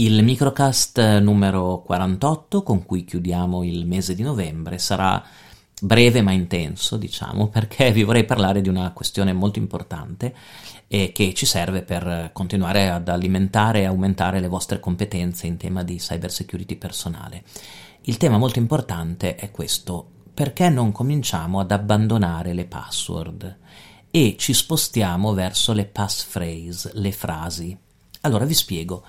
Il microcast numero 48 con cui chiudiamo il mese di novembre sarà breve ma intenso, diciamo, perché vi vorrei parlare di una questione molto importante e che ci serve per continuare ad alimentare e aumentare le vostre competenze in tema di cyber security personale. Il tema molto importante è questo, perché non cominciamo ad abbandonare le password e ci spostiamo verso le passphrase, le frasi. Allora vi spiego.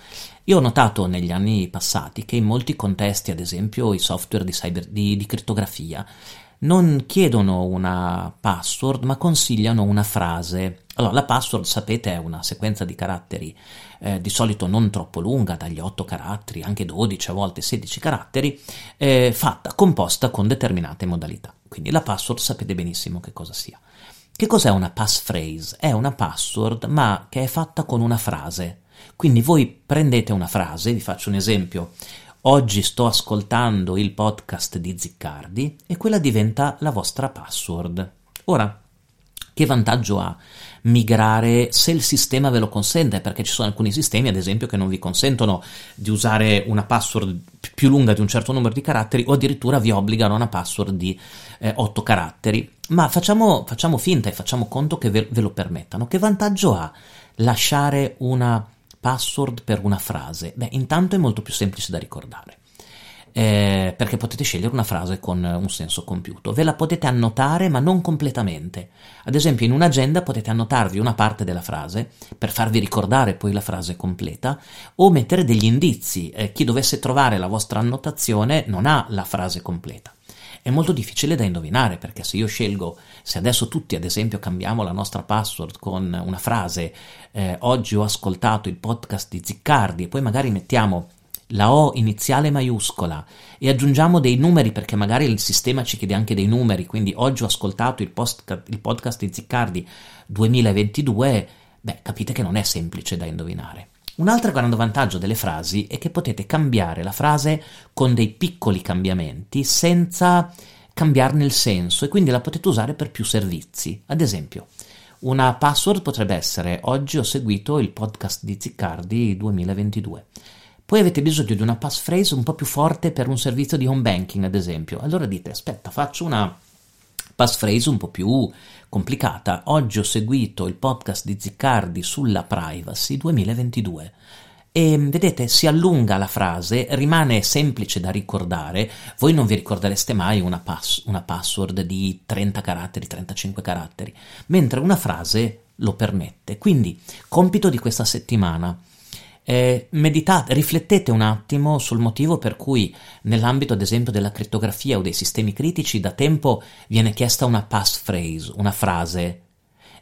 Io ho notato negli anni passati che in molti contesti, ad esempio i software di, cyber, di, di crittografia, non chiedono una password ma consigliano una frase. Allora, la password, sapete, è una sequenza di caratteri eh, di solito non troppo lunga, dagli 8 caratteri, anche 12, a volte 16 caratteri, eh, fatta, composta con determinate modalità. Quindi la password sapete benissimo che cosa sia. Che cos'è una passphrase? È una password ma che è fatta con una frase. Quindi voi prendete una frase, vi faccio un esempio, oggi sto ascoltando il podcast di Ziccardi e quella diventa la vostra password. Ora, che vantaggio ha migrare se il sistema ve lo consente? Perché ci sono alcuni sistemi, ad esempio, che non vi consentono di usare una password più lunga di un certo numero di caratteri o addirittura vi obbligano a una password di eh, 8 caratteri. Ma facciamo, facciamo finta e facciamo conto che ve, ve lo permettano. Che vantaggio ha lasciare una password per una frase? Beh, intanto è molto più semplice da ricordare. Eh, perché potete scegliere una frase con un senso compiuto. Ve la potete annotare, ma non completamente. Ad esempio, in un'agenda potete annotarvi una parte della frase per farvi ricordare poi la frase completa, o mettere degli indizi. Eh, chi dovesse trovare la vostra annotazione non ha la frase completa è molto difficile da indovinare perché se io scelgo, se adesso tutti ad esempio cambiamo la nostra password con una frase eh, oggi ho ascoltato il podcast di Ziccardi e poi magari mettiamo la O iniziale maiuscola e aggiungiamo dei numeri perché magari il sistema ci chiede anche dei numeri, quindi oggi ho ascoltato il, post, il podcast di Ziccardi 2022, beh capite che non è semplice da indovinare. Un altro grande vantaggio delle frasi è che potete cambiare la frase con dei piccoli cambiamenti senza cambiarne il senso e quindi la potete usare per più servizi. Ad esempio, una password potrebbe essere oggi ho seguito il podcast di Ziccardi 2022. Poi avete bisogno di una passphrase un po' più forte per un servizio di home banking, ad esempio. Allora dite, aspetta, faccio una passphrase un po' più complicata. Oggi ho seguito il podcast di Ziccardi sulla privacy 2022. E vedete, si allunga la frase, rimane semplice da ricordare, voi non vi ricordereste mai una, pass- una password di 30 caratteri, 35 caratteri, mentre una frase lo permette. Quindi, compito di questa settimana, eh, meditate, riflettete un attimo sul motivo per cui nell'ambito ad esempio della crittografia o dei sistemi critici da tempo viene chiesta una passphrase, una frase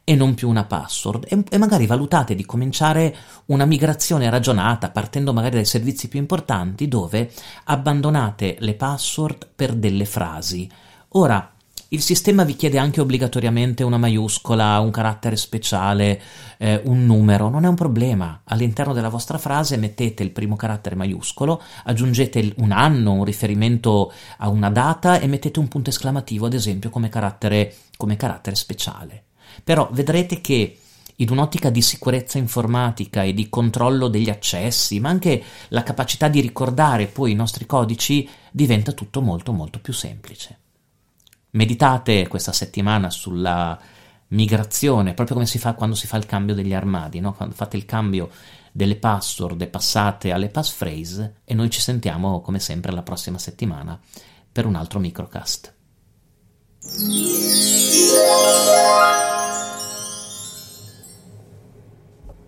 e non più una password e, e, magari valutate di cominciare una migrazione ragionata partendo magari dai servizi più importanti dove abbandonate le password per delle frasi. Ora, il sistema vi chiede anche obbligatoriamente una maiuscola, un carattere speciale, eh, un numero, non è un problema. All'interno della vostra frase mettete il primo carattere maiuscolo, aggiungete un anno, un riferimento a una data e mettete un punto esclamativo, ad esempio, come carattere, come carattere speciale. Però vedrete che in un'ottica di sicurezza informatica e di controllo degli accessi, ma anche la capacità di ricordare poi i nostri codici, diventa tutto molto molto più semplice. Meditate questa settimana sulla migrazione, proprio come si fa quando si fa il cambio degli armadi, no? quando fate il cambio delle password passate alle passphrase e noi ci sentiamo come sempre la prossima settimana per un altro microcast.